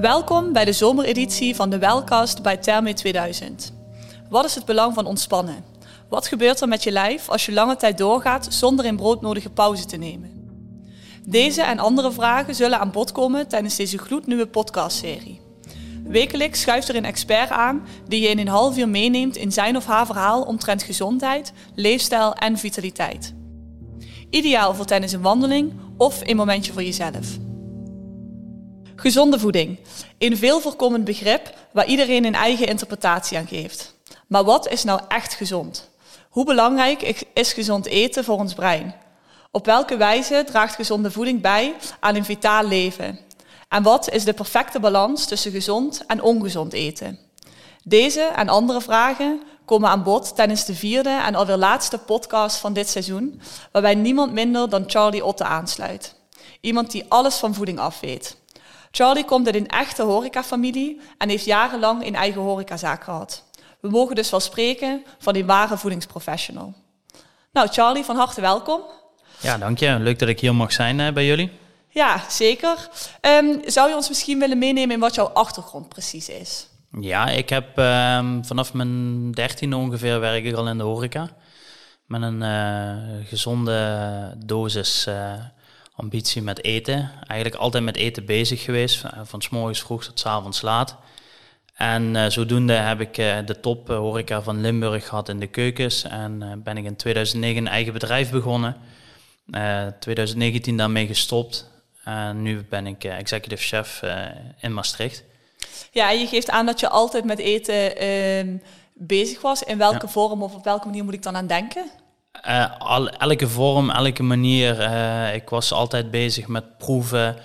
Welkom bij de zomereditie van de Welcast bij Therme 2000. Wat is het belang van ontspannen? Wat gebeurt er met je lijf als je lange tijd doorgaat zonder een broodnodige pauze te nemen? Deze en andere vragen zullen aan bod komen tijdens deze gloednieuwe podcastserie. Wekelijks schuift er een expert aan die je in een half uur meeneemt in zijn of haar verhaal omtrent gezondheid, leefstijl en vitaliteit. Ideaal voor tijdens een wandeling of een momentje voor jezelf. Gezonde voeding. Een veel voorkomend begrip waar iedereen een eigen interpretatie aan geeft. Maar wat is nou echt gezond? Hoe belangrijk is gezond eten voor ons brein? Op welke wijze draagt gezonde voeding bij aan een vitaal leven? En wat is de perfecte balans tussen gezond en ongezond eten? Deze en andere vragen komen aan bod tijdens de vierde en alweer laatste podcast van dit seizoen, waarbij niemand minder dan Charlie Otte aansluit. Iemand die alles van voeding afweet. Charlie komt uit een echte horecafamilie en heeft jarenlang een eigen horecazaak gehad. We mogen dus wel spreken van een ware voedingsprofessional. Nou, Charlie, van harte welkom. Ja, dank je. Leuk dat ik hier mag zijn uh, bij jullie. Ja, zeker. Um, zou je ons misschien willen meenemen in wat jouw achtergrond precies is? Ja, ik heb um, vanaf mijn dertiende ongeveer werk ik al in de horeca. Met een uh, gezonde dosis uh, ambitie met eten. Eigenlijk altijd met eten bezig geweest, van s morgens vroeg tot s avonds laat. En uh, zodoende heb ik uh, de top horeca van Limburg gehad in de keukens. En ben ik in 2009 een eigen bedrijf begonnen. 2019 daarmee gestopt. En nu ben ik executive chef in Maastricht. Ja, je geeft aan dat je altijd met eten ehm, bezig was. In welke ja. vorm of op welke manier moet ik dan aan denken? Uh, al, elke vorm, elke manier. Uh, ik was altijd bezig met proeven, uh,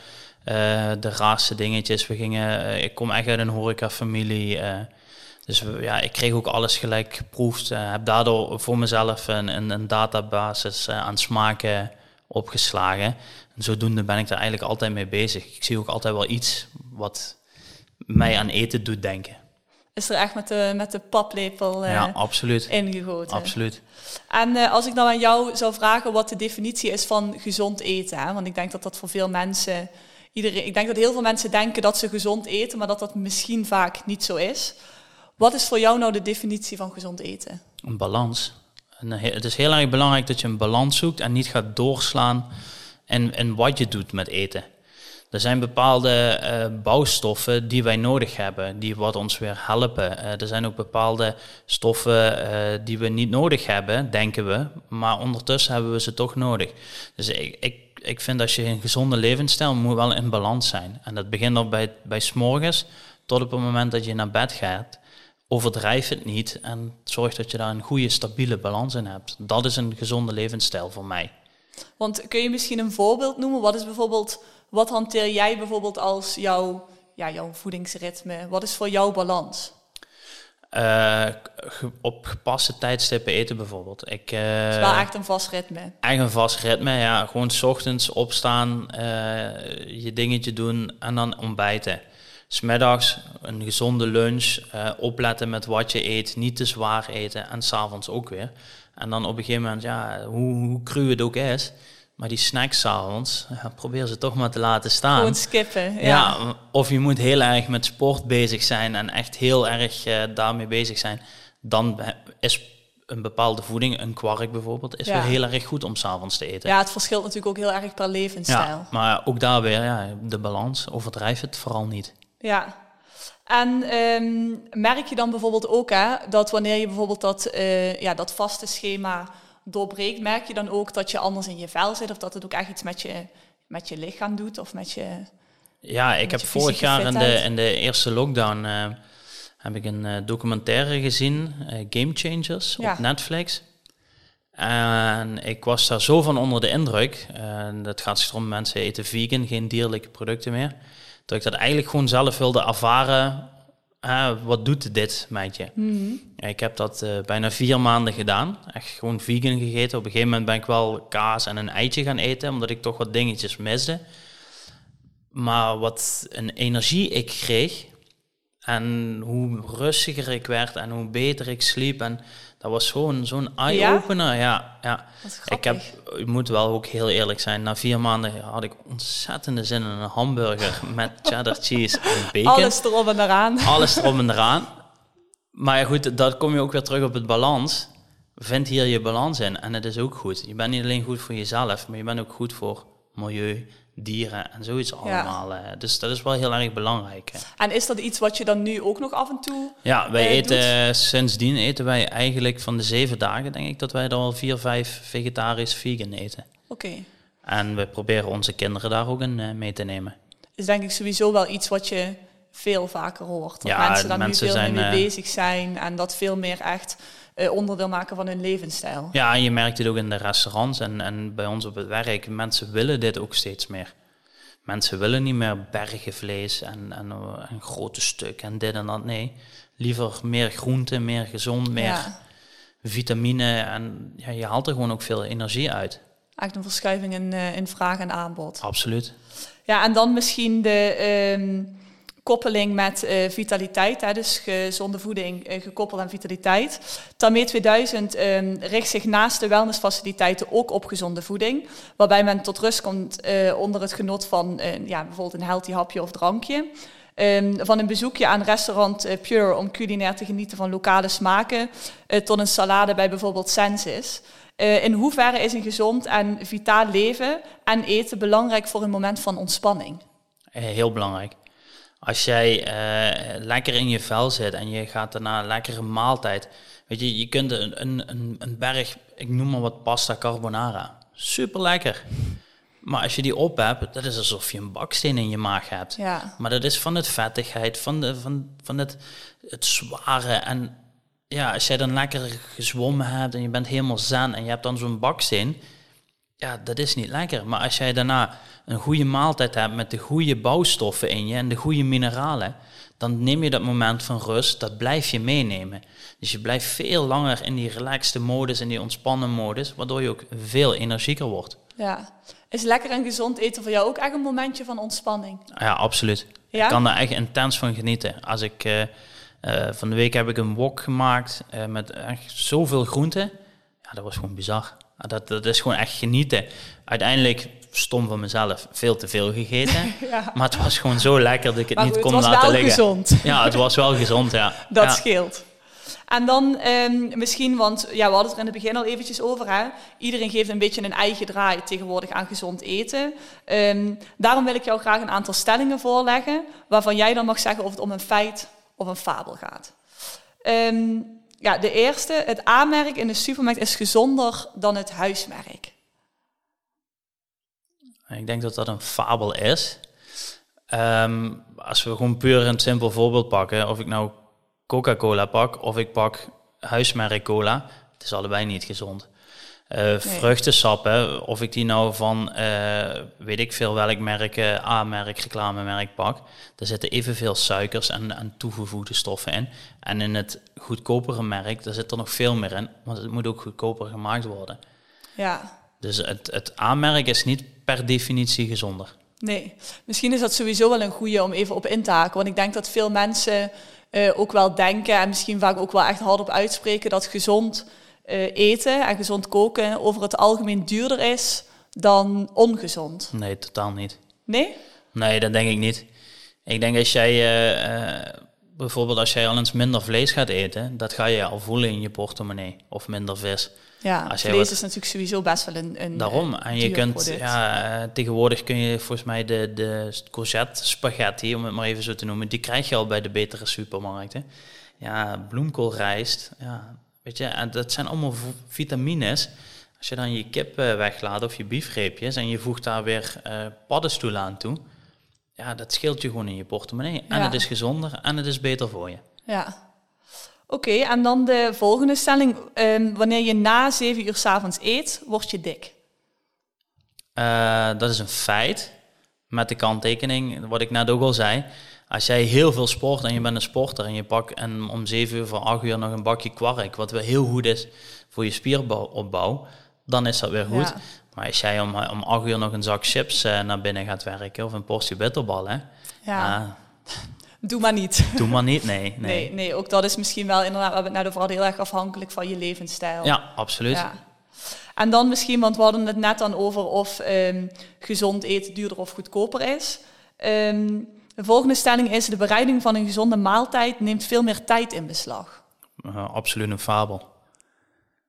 de raarste dingetjes. We gingen, ik kom echt uit een horecafamilie. dus ja, ik kreeg ook alles gelijk geproefd. heb daardoor voor mezelf een, een, een databasis aan smaken opgeslagen. En zodoende ben ik daar eigenlijk altijd mee bezig. Ik zie ook altijd wel iets wat mij aan eten doet denken is er echt met de, met de paplepel uh, ja, absoluut. ingegoten. Absoluut. En uh, als ik dan aan jou zou vragen wat de definitie is van gezond eten, hè? want ik denk dat dat voor veel mensen, iedereen, ik denk dat heel veel mensen denken dat ze gezond eten, maar dat dat misschien vaak niet zo is. Wat is voor jou nou de definitie van gezond eten? Een balans. En het is heel erg belangrijk dat je een balans zoekt en niet gaat doorslaan in, in wat je doet met eten. Er zijn bepaalde uh, bouwstoffen die wij nodig hebben, die wat ons weer helpen. Uh, er zijn ook bepaalde stoffen uh, die we niet nodig hebben, denken we, maar ondertussen hebben we ze toch nodig. Dus ik, ik, ik vind dat je een gezonde levensstijl moet wel in balans zijn. En dat begint al bij, bij s'morgens tot op het moment dat je naar bed gaat. Overdrijf het niet en zorg dat je daar een goede, stabiele balans in hebt. Dat is een gezonde levensstijl voor mij. Want kun je misschien een voorbeeld noemen? Wat is bijvoorbeeld wat hanteer jij bijvoorbeeld als jouw, ja, jouw voedingsritme? Wat is voor jou balans? Uh, op gepaste tijdstippen eten bijvoorbeeld. Ik, uh, het is wel echt een vast ritme. Echt een vast ritme, ja. Gewoon s ochtends opstaan, uh, je dingetje doen en dan ontbijten. Smiddags een gezonde lunch, opletten met wat je eet, niet te zwaar eten en s'avonds ook weer. En dan op een gegeven moment, ja, hoe, hoe cru het ook is, maar die snacks s'avonds, ja, probeer ze toch maar te laten staan. Gewoon skippen. Ja. ja. of je moet heel erg met sport bezig zijn en echt heel erg uh, daarmee bezig zijn. Dan is een bepaalde voeding, een kwark bijvoorbeeld, is ja. wel heel erg goed om s'avonds te eten. Ja, het verschilt natuurlijk ook heel erg per levensstijl. Ja, maar ook daar weer, ja, de balans, overdrijf het vooral niet. Ja, en um, merk je dan bijvoorbeeld ook hè, dat wanneer je bijvoorbeeld dat, uh, ja, dat vaste schema doorbreekt, merk je dan ook dat je anders in je vel zit of dat het ook echt iets met je, met je lichaam doet of met je. Ja, ik heb vorig jaar in de, in de eerste lockdown uh, heb ik een uh, documentaire gezien, uh, Game Changers, ja. op Netflix. En ik was daar zo van onder de indruk. En dat gaat zich om mensen eten vegan, geen dierlijke producten meer. Dat ik dat eigenlijk gewoon zelf wilde ervaren wat doet dit met je? Mm ik heb dat uh, bijna vier maanden gedaan. Echt gewoon vegan gegeten. Op een gegeven moment ben ik wel kaas en een eitje gaan eten, omdat ik toch wat dingetjes miste. Maar wat een energie ik kreeg En hoe rustiger ik werd en hoe beter ik sliep. En dat was gewoon zo'n eye-opener. Ja, ja. Ik, heb, ik moet wel ook heel eerlijk zijn. Na vier maanden had ik ontzettende zin in een hamburger met cheddar cheese en bacon. Alles erop en eraan. Alles erop en eraan. Maar ja, goed, dat kom je ook weer terug op het balans. Vind hier je balans in en het is ook goed. Je bent niet alleen goed voor jezelf, maar je bent ook goed voor milieu, dieren en zoiets allemaal. Ja. Dus dat is wel heel erg belangrijk. En is dat iets wat je dan nu ook nog af en toe Ja, wij eh, eten sindsdien eten wij eigenlijk van de zeven dagen, denk ik, dat wij er al vier, vijf vegetarisch vegan eten. Oké. En we proberen onze kinderen daar ook in uh, mee te nemen. Is denk ik sowieso wel iets wat je veel vaker hoort. Dat ja, mensen daar nu veel zijn, mee bezig zijn en dat veel meer echt uh, onderdeel maken van hun levensstijl. Ja, en je merkt het ook in de restaurants en, en bij ons op het werk. Mensen willen dit ook steeds meer. Mensen willen niet meer bergen vlees en, en, en grote stukken en dit en dat. Nee, liever meer groente, meer gezond, meer vitamine. En ja, je haalt er gewoon ook veel energie uit. Eigenlijk een verschuiving in, uh, in vraag en aanbod. Absoluut. Ja, en dan misschien de... Um, koppeling met uh, vitaliteit, hè, dus gezonde voeding uh, gekoppeld aan vitaliteit. Tamé 2000 um, richt zich naast de wellnessfaciliteiten ook op gezonde voeding, waarbij men tot rust komt uh, onder het genot van ja, bijvoorbeeld een healthy hapje of drankje. Um, van een bezoekje aan restaurant Pure om culinair te genieten van lokale smaken, tot een salade bij bijvoorbeeld Sensis. in hoeverre is een gezond en vitaal leven en eten belangrijk voor een moment van ontspanning? Heel belangrijk. Als jij uh, lekker in je vel zit en je gaat daarna een lekkere maaltijd. Weet je, je kunt een, een, een berg, ik noem maar wat pasta carbonara. Super lekker. Maar als je die op hebt, dat is alsof je een baksteen in je maag hebt. Ja. Maar dat is van het vettigheid, van, de, van, van het, het zware. En ja, als jij dan lekker gezwommen hebt en je bent helemaal zen en je hebt dan zo'n baksteen, ja, dat is niet lekker. Maar als jij daarna een goede maaltijd hebt met de goede bouwstoffen in je en de goede mineralen, dan neem je dat moment van rust, dat blijf je meenemen. Dus je blijft veel langer in die relaxte modus, in die ontspannen modus, waardoor je ook veel energieker wordt. Ja. Is lekker en gezond eten voor jou ook echt een momentje van ontspanning? Ja, absoluut. Ja? Ik kan daar echt intens van genieten. Als ik, uh, van de week heb ik een wok gemaakt uh, met echt zoveel groenten. Ja, dat was gewoon bizar. Dat, dat is gewoon echt genieten. Uiteindelijk, stom van mezelf, veel te veel gegeten. Maar het was gewoon zo lekker dat ik het niet kon laten liggen. Het was wel gezond. Ja, het was wel gezond, ja. Dat scheelt. En dan um, misschien, want ja, we hadden het er in het begin al eventjes over. Hè? Iedereen geeft een beetje een eigen draai tegenwoordig aan gezond eten. Um, daarom wil ik jou graag een aantal stellingen voorleggen, waarvan jij dan mag zeggen of het om een feit of een fabel gaat. Um, ja, de eerste, het aanmerk in de supermarkt is gezonder dan het huismerk. Ik denk dat dat een fabel is. Ehm, als we gewoon puur een simpel voorbeeld pakken, of ik nou Coca-Cola pak of ik pak huismerk cola, het is allebei niet gezond. Uh, Vruchtensappen, of ik die nou van uh, weet ik veel welk merk, uh, A-merk, reclamemerk pak, daar zitten evenveel suikers en, en toegevoegde stoffen in. En in het goedkopere merk, daar zit er nog veel meer in, want het moet ook goedkoper gemaakt worden. Ja. Dus het, het A-merk is niet per definitie gezonder. Nee, misschien is dat sowieso wel een goede om even op in te haken, want ik denk dat veel mensen ook wel denken en misschien vaak ook wel echt hardop uitspreken dat gezond eten en gezond koken over het algemeen duurder is dan ongezond? Nee, totaal niet. Nee? Nee, dat denk ik niet. Ik denk als jij uh, bijvoorbeeld als jij al eens minder vlees gaat eten, dat ga je al voelen in je portemonnee of minder vis. Ja, als vlees is natuurlijk sowieso best wel een, een Daarom, en je kunt, ja, tegenwoordig kun je volgens mij de, de courgette spaghetti, om het maar even zo te noemen, die krijg je al bij de betere supermarkten. Ja, bloemkoolrijst, ja, Weet je, en dat zijn allemaal vitamines. Als je dan je kip uh, weglaat of je biefreepjes en je voegt daar weer uh, paddenstoelen aan toe, ja, dat scheelt je gewoon in je portemonnee. En het is gezonder en het is beter voor je. Ja. Oké, en dan de volgende stelling. Um, wanneer je na zeven uur s'avonds eet, word je dik? Uh, dat is een feit. Met de kanttekening, wat ik net ook al zei. Als jij heel veel sport en je bent een sporter en je pakt en om 7 uur voor 8 uur nog een bakje kwark, wat wel heel goed is voor je spieropbouw, dan is dat weer goed. Maar als jij om, om 8 uur nog een zak chips uh, naar binnen gaat werken of een portie bitterballen, ja. Doe maar niet. Doe maar niet, nee. Nee, Nee, nee, ook dat is misschien wel inderdaad, we hebben het net over heel erg afhankelijk van je levensstijl. Ja, absoluut. Ja. En dan misschien, want we hadden het net dan over of ehm, gezond eten duurder of goedkoper is. Ehm, de volgende stelling is, de bereiding van een gezonde maaltijd neemt veel meer tijd in beslag. Uh, absoluut een fabel.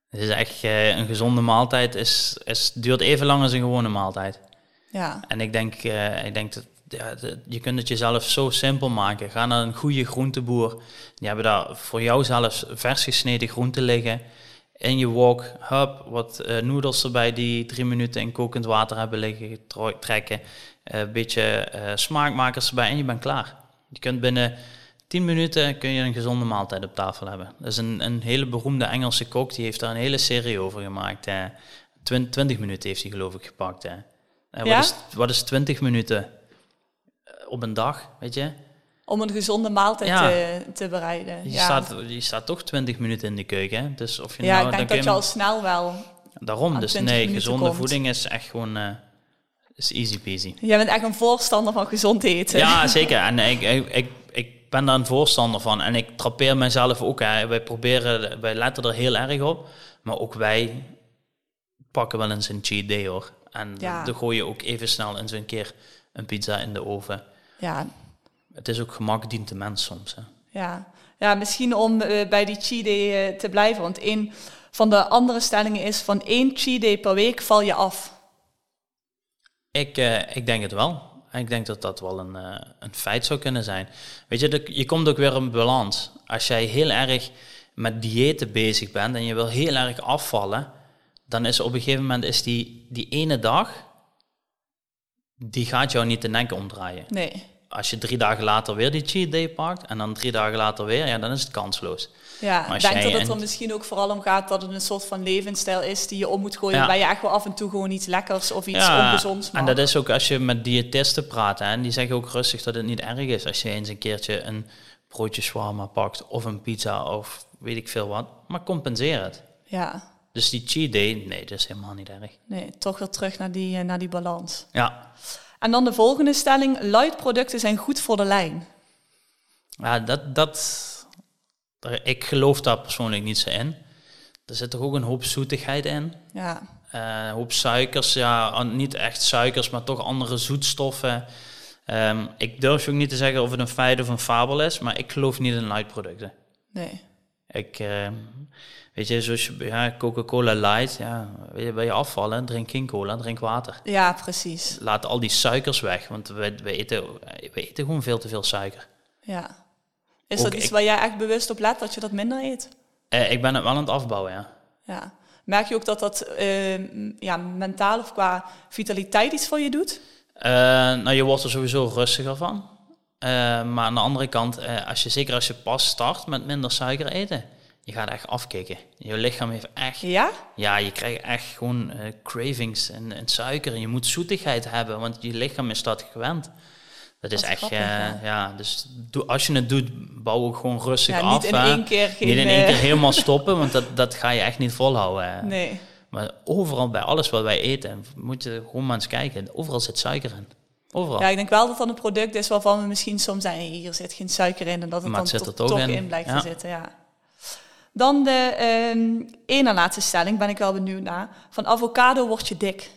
Het is echt, uh, een gezonde maaltijd is, is, duurt even lang als een gewone maaltijd. Ja. En ik denk, uh, ik denk dat ja, je kunt het jezelf zo simpel maken. Ga naar een goede groenteboer. Die hebben daar voor jou zelfs vers gesneden groenten liggen. In je wok, hup, wat uh, noedels erbij die drie minuten in kokend water hebben liggen trekken. Een beetje smaakmakers erbij en je bent klaar. Je kunt binnen 10 minuten kun je een gezonde maaltijd op tafel hebben. Dat is een, een hele beroemde Engelse kok, die heeft daar een hele serie over gemaakt. Eh, 20, 20 minuten heeft hij geloof ik gepakt. Eh. Ja? Wat, is, wat is 20 minuten op een dag, weet je? Om een gezonde maaltijd Ja. te, te bereiden. Je, ja. staat, je staat toch 20 minuten in de keuken. Hè? Dus of je ja, nou, ik denk dan dat je al snel wel... Daarom, dus 20 nee, gezonde komt. voeding is echt gewoon eh, is easy peasy. Jij bent echt een voorstander van gezond eten. Ja, zeker. En ik, ik, ik, ik ben daar een voorstander van. En ik trappeer mezelf ook. Hè. Wij proberen, wij letten er heel erg op. Maar ook wij pakken wel eens een cheat day hoor. En Ja. dan gooi je ook even snel eens een keer een pizza in de oven. Ja, Het is ook gemak dient de mens soms. Hè. ja. ja misschien om eh, bij die cheat day eh, te blijven. Want een van de andere stellingen is van één cheat day per week val je af. Ik, eh, ik denk het wel. Ik denk dat dat wel een, eh, een feit zou kunnen zijn. Weet je, de- je komt ook weer in balans. Als jij heel erg met diëten bezig bent en je wil heel erg afvallen, dan is op een gegeven moment is die, die ene dag, die gaat jou niet de nek omdraaien. Nee. Als je drie dagen later weer die cheat day pakt en dan drie dagen later weer, ja, dan is het kansloos. Ja, ik denk dat het er misschien ook vooral om gaat dat het een soort van levensstijl is die je om moet gooien. Ja. Waarbij je echt wel af en toe gewoon iets lekkers of iets ongezonds mag. en dat is ook als je met diëtisten praat, hè, en die zeggen ook rustig dat het niet erg is als je eens een keertje een broodje shawarma pakt of een pizza of weet ik veel wat, maar compenseer het. Ja, Dus die cheat day, nee, dat is helemaal niet erg. nee, toch weer terug naar die, eh, naar die balans. Ja, En dan de volgende stelling. Light producten zijn goed voor de lijn. ja dat, dat, daar- ik geloof daar persoonlijk niet zo in. Er zit toch ook een hoop zoetigheid in. Ja, Eh, een hoop suikers, ja, niet echt suikers, maar toch andere zoetstoffen. Ehm, ik durf ook niet te zeggen of het een feit of een fabel is, maar ik geloof niet in light producten. nee. Ik, ehm, weet je, zoals je, ja, Coca-Cola light, ja, wil je, wil je afvallen, drink geen cola, drink water. Ja, precies. Laat al die suikers weg, want we, we, eten, we eten gewoon veel te veel suiker. Ja. Is dat iets waar jij echt bewust op let, dat je dat minder eet? Eh, ik ben het wel aan het afbouwen, ja. Ja. Merk je ook dat dat eh, m- ja, mentaal of qua vitaliteit iets voor je doet? Eh, nou, je wordt er sowieso rustiger van. Eh, maar aan de andere kant, als je, zeker als je pas start met minder suiker eten, je gaat echt afkicken. Je lichaam heeft echt, Ja? ja, je krijgt echt gewoon cravings en, en suiker. En je moet zoetigheid hebben, want je lichaam is dat gewend. Dat is echt, grappig, eh, ja. ja. dus doe, als je het doet, bouw ook gewoon rustig Ja, af. niet in hè. één keer geen... niet in één eh, keer helemaal stoppen, want dat, dat ga je echt niet volhouden. hè. Nee. Maar overal, bij alles wat wij eten, moet je gewoon maar eens kijken. Overal zit suiker in. Overal. Ja, ik denk wel dat dat een product is waarvan we misschien soms "Hey, hier zit geen suiker in. En dat het Maar dan het zit toch, er toch toch in. in. blijkt Ja. te zitten, ja. Dan de ehm ene laatste stelling, ben ik wel benieuwd naar. Van avocado word je dik.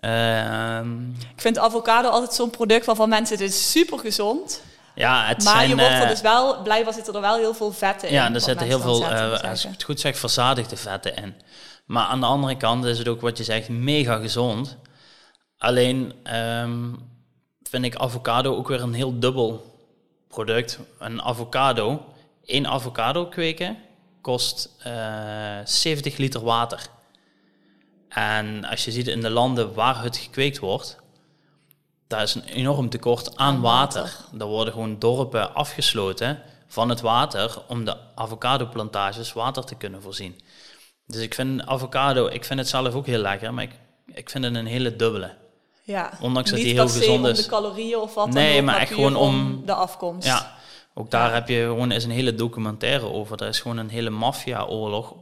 Ehm, Ik vind avocado altijd zo'n product waarvan mensen, het is super gezond. ja, het Maar zijn... je wordt er eh, dus wel, blijkbaar zitten er wel heel veel vetten in. ja, er zitten heel veel, zetten, eh, als ik het goed zeg, verzadigde vetten in. Maar aan de andere kant is het ook wat je zegt, mega gezond. Alleen ehm, vind ik avocado ook weer een heel dubbel product. Een avocado, één avocado kweken kost eh 70 liter water. En als je ziet in de landen waar het gekweekt wordt, daar is een enorm tekort aan water. Er worden gewoon dorpen afgesloten van het water om de avocadoplantages water te kunnen voorzien. Dus ik vind avocado, ik vind het zelf ook heel lekker, maar ik, ik vind het een hele dubbele. Ja. Ondanks dat die heel gezond om is. de calorieën of wat Nee, dan ook, maar echt gewoon om- de afkomst. Ja, ook daar Ja. heb je gewoon is een hele documentaire over. Er is gewoon een hele maffia-oorlog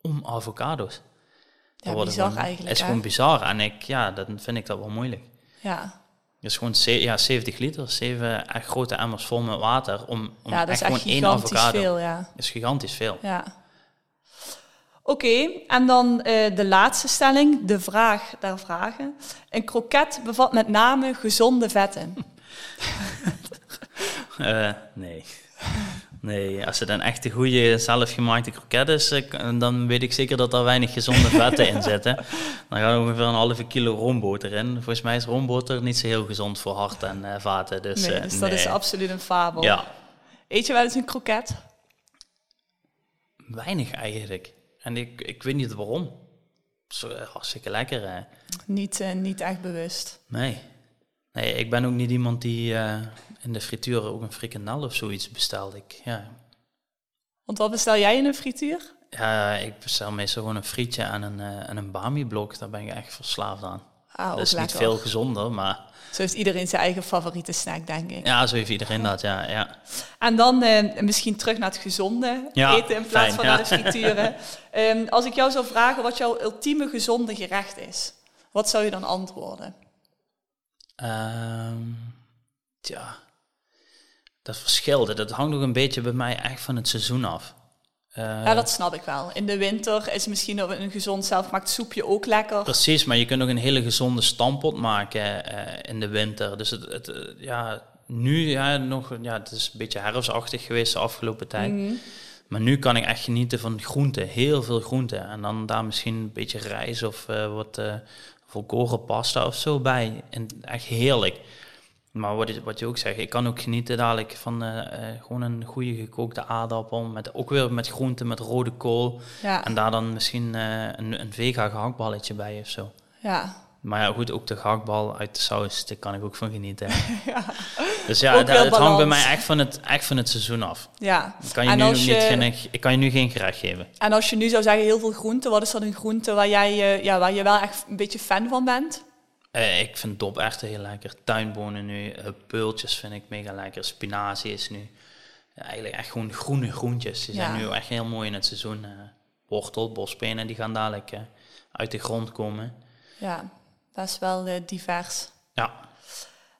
om avocado's. Ja, bizar gewoon- eigenlijk, is hè? gewoon bizar. En ik, ja, dan vind ik dat wel moeilijk. Ja. Dus gewoon ze- ja, 70 liter, zeven echt grote emmers vol met water. Om, om ja, dat is echt echt gewoon één gigantisch avocado. veel, ja. Dat is gigantisch veel. ja. Oké, en dan eh, de laatste stelling, de vraag der vragen. Een kroket bevat met name gezonde vetten. Eh, nee. Nee, als het een echte goede zelfgemaakte kroket is, eh, dan weet ik zeker dat er weinig gezonde vetten in zitten. Dan gaat er ongeveer een halve kilo roomboter in. Volgens mij is roomboter niet zo heel gezond voor hart en eh, vaten. Dus, nee, eh, dus dat is absoluut een fabel. Ja, Eet je wel eens een kroket? weinig eigenlijk. En ik, ik weet niet waarom. Zo, hartstikke lekker. Niet, niet echt bewust. Nee. Nee, ik ben ook niet iemand die eh, in de frituur ook een frikandel of zoiets bestelt. Ik, ja, Want wat bestel jij in een frituur? ja, ik bestel meestal gewoon een frietje en een, eh, en een bami-blok. Daar ben ik echt verslaafd aan. Ah, dat is niet veel gezonder, maar Zo heeft iedereen zijn eigen favoriete snack, denk ik. ja, zo heeft iedereen dat, ja. ja. En dan eh, misschien terug naar het gezonde Ja, eten in plaats fijn, van ja. naar de frituren. Ehm, als ik jou zou vragen wat jouw ultieme gezonde gerecht is, wat zou je dan antwoorden? Ehm, tja, dat verschilt. Dat hangt nog een beetje bij mij echt van het seizoen af. Eh, ja, dat snap ik wel. In de winter is misschien een gezond zelfgemaakt soepje ook lekker. Precies, maar je kunt ook een hele gezonde stampot maken eh, in de winter. Dus het, het, eh, ja, nu ja, nog, ja, het is een beetje herfstachtig geweest de afgelopen tijd. Mhm. Maar nu kan ik echt genieten van groenten, heel veel groenten. En dan daar misschien een beetje rijst of wat volkoren pasta of zo bij. En echt heerlijk. Maar wat, je- wat je ook zegt, ik kan ook genieten dadelijk van eh, eh, gewoon een goede gekookte aardappel. Met, ook weer met groenten, met rode kool. Ja, En daar dan misschien eh, een, een vega gehaktballetje bij of zo. ja. Maar ja, goed, ook de gehaktbal uit de saus, daar kan ik ook van genieten. Dus ja, het, hangt bij mij echt van het, echt van het seizoen af. ja. Ik kan je, En nu, als niet geen, ik kan je nu geen gerecht geven. En als je nu zou zeggen heel veel groenten, wat is dan een groente waar, jij, eh, ja, waar je wel echt een beetje fan van bent? Eh, ik vind doperwten heel lekker. Tuinbonen nu, eh, peultjes vind ik mega lekker. Spinazie is nu ja, eigenlijk echt gewoon groene groentjes. Die zijn Ja. nu echt heel mooi in het seizoen. wortel, bospenen, die gaan dadelijk uit de grond komen. Ja, dat is wel eh, divers. Ja,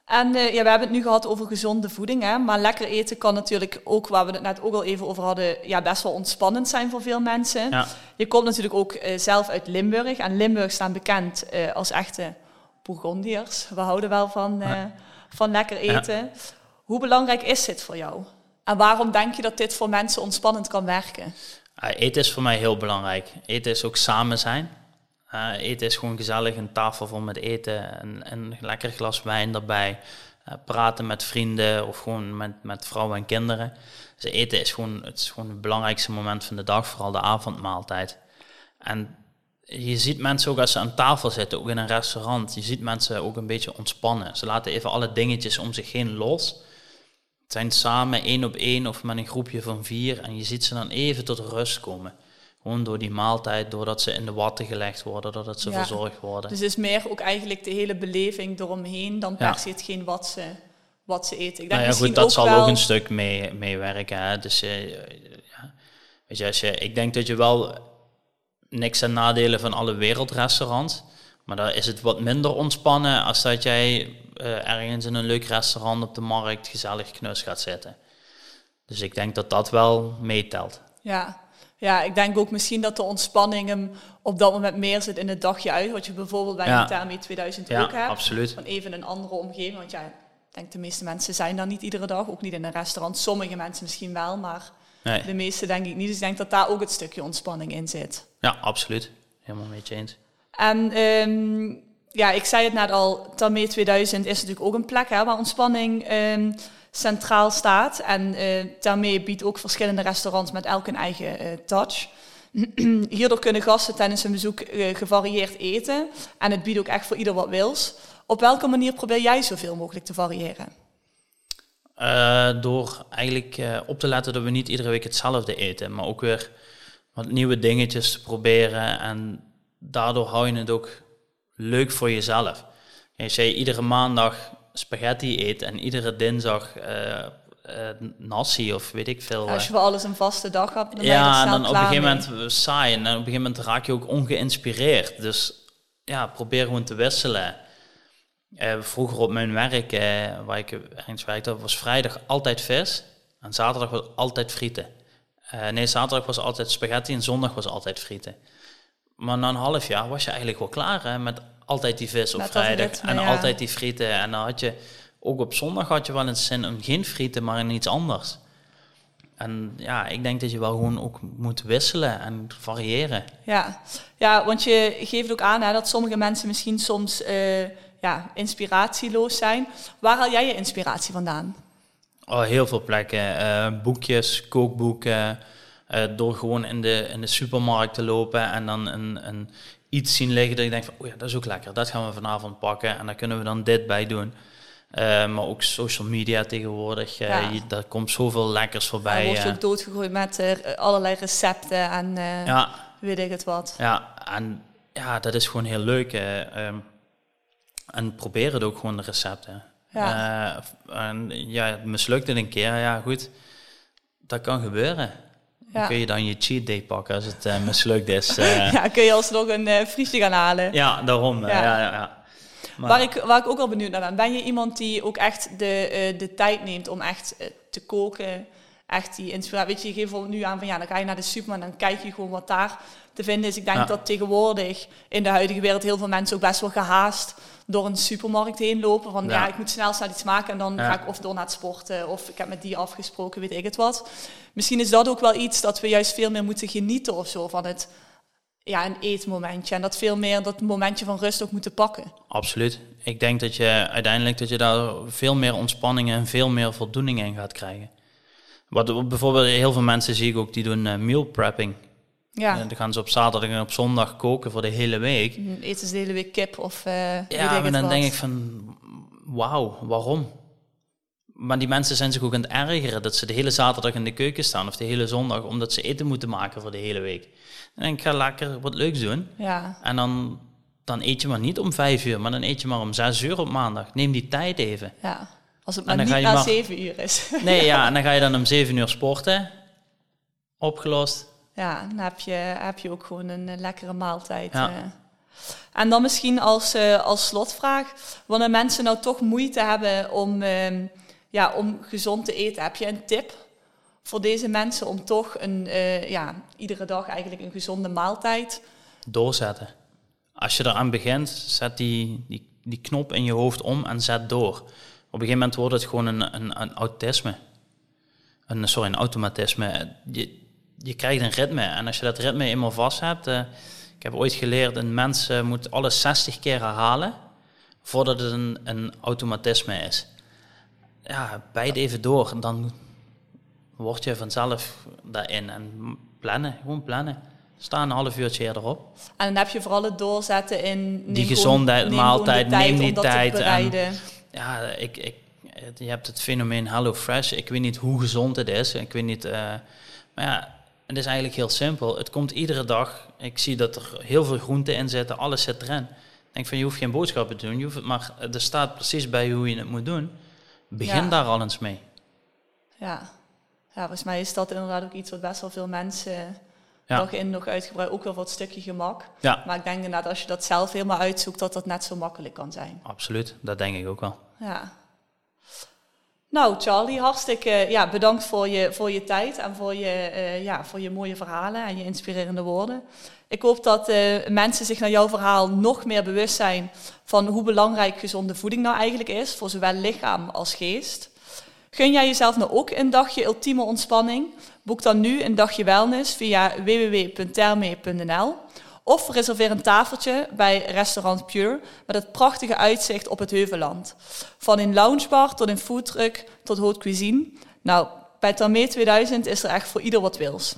En eh, ja, we hebben het nu gehad over gezonde voeding, hè? maar lekker eten kan natuurlijk ook, waar we het net ook al even over hadden, ja, best wel ontspannend zijn voor veel mensen. ja. Je komt natuurlijk ook eh, zelf uit Limburg en Limburg staan bekend als echte Bourgondiërs. We houden wel van, Ja. van lekker eten. Hoe belangrijk is dit voor jou? En waarom denk je dat dit voor mensen ontspannend kan werken? Ah, eten is voor mij heel belangrijk. Eten is ook samen zijn. Eh, eten is gewoon gezellig, een tafel vol met eten en, en een lekker glas wijn erbij. Eh, praten met vrienden of gewoon met, met vrouwen en kinderen. Dus eten is gewoon, het is gewoon het belangrijkste moment van de dag, vooral de avondmaaltijd. En je ziet mensen ook als ze aan tafel zitten, ook in een restaurant, je ziet mensen ook een beetje ontspannen. Ze laten even alle dingetjes om zich heen los. zijn samen één op één of met een groepje van vier en je ziet ze dan even tot rust komen. Gewoon door die maaltijd, doordat ze in de watten gelegd worden, doordat ze Ja. verzorgd worden. Dus het is meer ook eigenlijk de hele beleving eromheen dan per se hetgeen wat ze, wat ze eten. Ik denk nou ja, goed, dat ook zal wel, ook een stuk mee, meewerken. Hè? Dus eh, ja, weet je, als je, ik denk dat je wel niks aan nadelen van alle wereldrestaurants. Maar daar is het wat minder ontspannen als dat jij eh, ergens in een leuk restaurant op de markt gezellig knus gaat zitten. Dus ik denk dat dat wel meetelt. Ja. Ja, ik denk ook misschien dat de ontspanning hem op dat moment meer zit in het dagje uit. Wat je bijvoorbeeld bij Ja. een Thermie 2000 Ja, ook hebt. absoluut. Van even een andere omgeving. Want ja, ik denk de meeste mensen zijn daar niet iedere dag. Ook niet in een restaurant. Sommige mensen misschien wel, maar Nee. de meeste denk ik niet. Dus ik denk dat daar ook het stukje ontspanning in zit. Ja, absoluut. Helemaal met je eens. En ehm, ja, ik zei het net al, Thermie 2000 is natuurlijk ook een plek hè, waar ontspanning ehm, centraal staat. En eh Thermie biedt ook verschillende restaurants met elk een eigen eh, touch. Hierdoor kunnen gasten tijdens hun bezoek eh, gevarieerd eten. En het biedt ook echt voor ieder wat wils. Op welke manier probeer jij zoveel mogelijk te variëren? Door eigenlijk op te letten dat we niet iedere week hetzelfde eten, maar ook weer wat nieuwe dingetjes te proberen. En daardoor hou je het ook leuk voor jezelf. Als jij iedere maandag spaghetti eet en iedere dinsdag eh, nasi of weet ik veel. Als je voor alles een vaste dag hebt, dan ben je ja, en dan op een gegeven mee. moment saai en dan op een gegeven moment raak je ook ongeïnspireerd. Dus ja, probeer gewoon te wisselen. Eh, vroeger op mijn werk, waar ik eens werkte, was vrijdag altijd vis. En zaterdag was altijd frieten. Nee, zaterdag was altijd spaghetti en zondag was altijd frieten. Maar na een half jaar was je eigenlijk wel klaar hè, met altijd die vis op vrijdag. ritme, en ja. altijd die frieten. En dan had je, ook op zondag had je wel eens zin in geen frieten, maar in iets anders. En ja, ik denk dat je wel gewoon ook moet wisselen en variëren. Ja. ja, want je geeft ook aan hè, dat sommige mensen misschien soms eh, ja, inspiratieloos zijn. Waar haal jij je inspiratie vandaan? Oh, heel veel plekken. Eh, boekjes, kookboeken. eh, door gewoon in de, in de supermarkt te lopen en dan een, een iets zien liggen dat ik denk van, oh ja, dat is ook lekker. Dat gaan we vanavond pakken en daar kunnen we dan dit bij doen. Eh, maar ook social media tegenwoordig. eh, Ja. je, daar komt zoveel lekkers Dan voorbij. word je eh. ook doodgegooid met allerlei recepten en ja, weet ik het wat. ja, en ja, dat is gewoon heel leuk. eh, ehm, en probeer het ook gewoon de recepten. Ja. En ja, het mislukt het een keer, ja goed. Dat kan gebeuren. Ja. kun je dan je cheat day pakken als het eh, mislukt is. eh. ja, kun je alsnog een vriesje gaan halen. ja, daarom. Ja. Ja. Ja, Maar- Waar, ik, waar ik ook wel benieuwd naar ben. Ben je iemand die ook echt de, de tijd neemt om echt te koken? Echt die inspiratie. Weet je, je geeft nu aan van ja, dan ga je naar de supermarkt en dan kijk je gewoon wat daar te vinden is. Ik denk Ja. dat tegenwoordig in de huidige wereld heel veel mensen ook best wel gehaast door een supermarkt heen lopen. Van ja, Ja. ik moet snel snel iets maken en dan Ja. ga ik of door naar het sporten of ik heb met die afgesproken, weet ik het wat. Misschien is dat ook wel iets dat we juist veel meer moeten genieten of zo van het ja, een eetmomentje. En dat veel meer dat momentje van rust ook moeten pakken. Absoluut. Ik denk dat je uiteindelijk dat je daar veel meer ontspanning en veel meer voldoening in gaat krijgen. Wat bijvoorbeeld heel veel mensen zie ik ook die doen eh, meal prepping. Ja. En dan gaan ze op zaterdag en op zondag koken voor de hele week. Dan eten ze de hele week kip of ik Ja, het dan wat. denk ik van, wauw, waarom? Maar die mensen zijn zich ook aan het ergeren dat ze de hele zaterdag in de keuken staan of de hele zondag, omdat ze eten moeten maken voor de hele week. Denk ik, ga lekker wat leuks doen. Ja, En dan, dan eet je maar niet om vijf uur, maar dan eet je maar om zes uur op maandag. Neem die tijd even. ja. Als het maar niet na maar- zeven uur is. Nee, ja, en dan ga je dan om zeven uur sporten. Opgelost. ja, dan heb je, heb je ook gewoon een eh, lekkere maaltijd. Ja. eh. En dan misschien als, eh, als slotvraag, wanneer mensen nou toch moeite hebben om, ehm, ja, om gezond te eten, heb je een tip voor deze mensen om toch een, ja, iedere dag eigenlijk een gezonde maaltijd? Doorzetten. Als je eraan begint, zet die, die, die knop in je hoofd om en zet door. Op een gegeven moment wordt het gewoon een, een, een autisme. Een, sorry, een automatisme. Je, je krijgt een ritme. En als je dat ritme eenmaal vast hebt... eh, ik heb ooit geleerd, een mens eh, moet alles 60 keer herhalen... voordat het een, een automatisme is. Ja, bijt even door. Dan word je vanzelf daarin. En plannen, gewoon plannen. Sta een half uurtje eerder op. En dan heb je vooral het doorzetten in Die gezondheid, maaltijd, tijd neem die om dat te tijd en-. Ja, ik, ik, je hebt het fenomeen Hello Fresh. Ik weet niet hoe gezond het is. Ik weet niet. eh, maar ja, het is eigenlijk heel simpel. Het komt iedere dag. Ik zie dat er heel veel groenten in zitten. Alles zit erin. Ik denk van je hoeft geen boodschappen te doen. Je hoeft het maar er staat precies bij hoe je het moet doen. Begin Ja. daar al eens mee. Ja. ja, volgens mij is dat inderdaad ook iets wat best wel veel mensen Ja. dag in nog uitgebreid, ook wel het stukje gemak. Ja, Maar ik denk inderdaad als je dat zelf helemaal uitzoekt, dat dat net zo makkelijk kan zijn. absoluut. Dat denk ik ook wel. Ja. Nou, Charlie, hartstikke ja, bedankt voor je, voor je tijd en voor je, eh, ja, voor je mooie verhalen en je inspirerende woorden. Ik hoop dat eh, mensen zich naar jouw verhaal nog meer bewust zijn van hoe belangrijk gezonde voeding nou eigenlijk is, voor zowel lichaam als geest. Gun jij jezelf nou ook een dagje ultieme ontspanning? Boek dan nu een dagje wellness via www.terme.nl of reserveer een tafeltje bij restaurant Pure met het prachtige uitzicht op het Heuvelland. Van in loungebar tot in foodtruck tot haute cuisine. Nou, bij Terme 2000 is er echt voor ieder wat wils.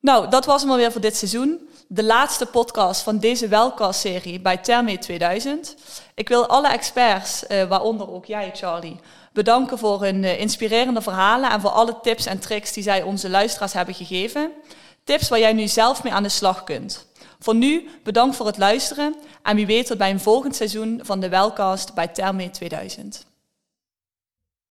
Nou, dat was hem alweer voor dit seizoen. De laatste podcast van deze Welcast-serie bij Terme 2000. Ik wil alle experts, eh, waaronder ook jij, Charlie, bedanken voor hun eh, inspirerende verhalen en voor alle tips en tricks die zij onze luisteraars hebben gegeven. Tips waar jij nu zelf mee aan de slag kunt. Voor nu, bedankt voor het luisteren en wie weet tot bij een volgend seizoen van de Welcast bij Terme 2000.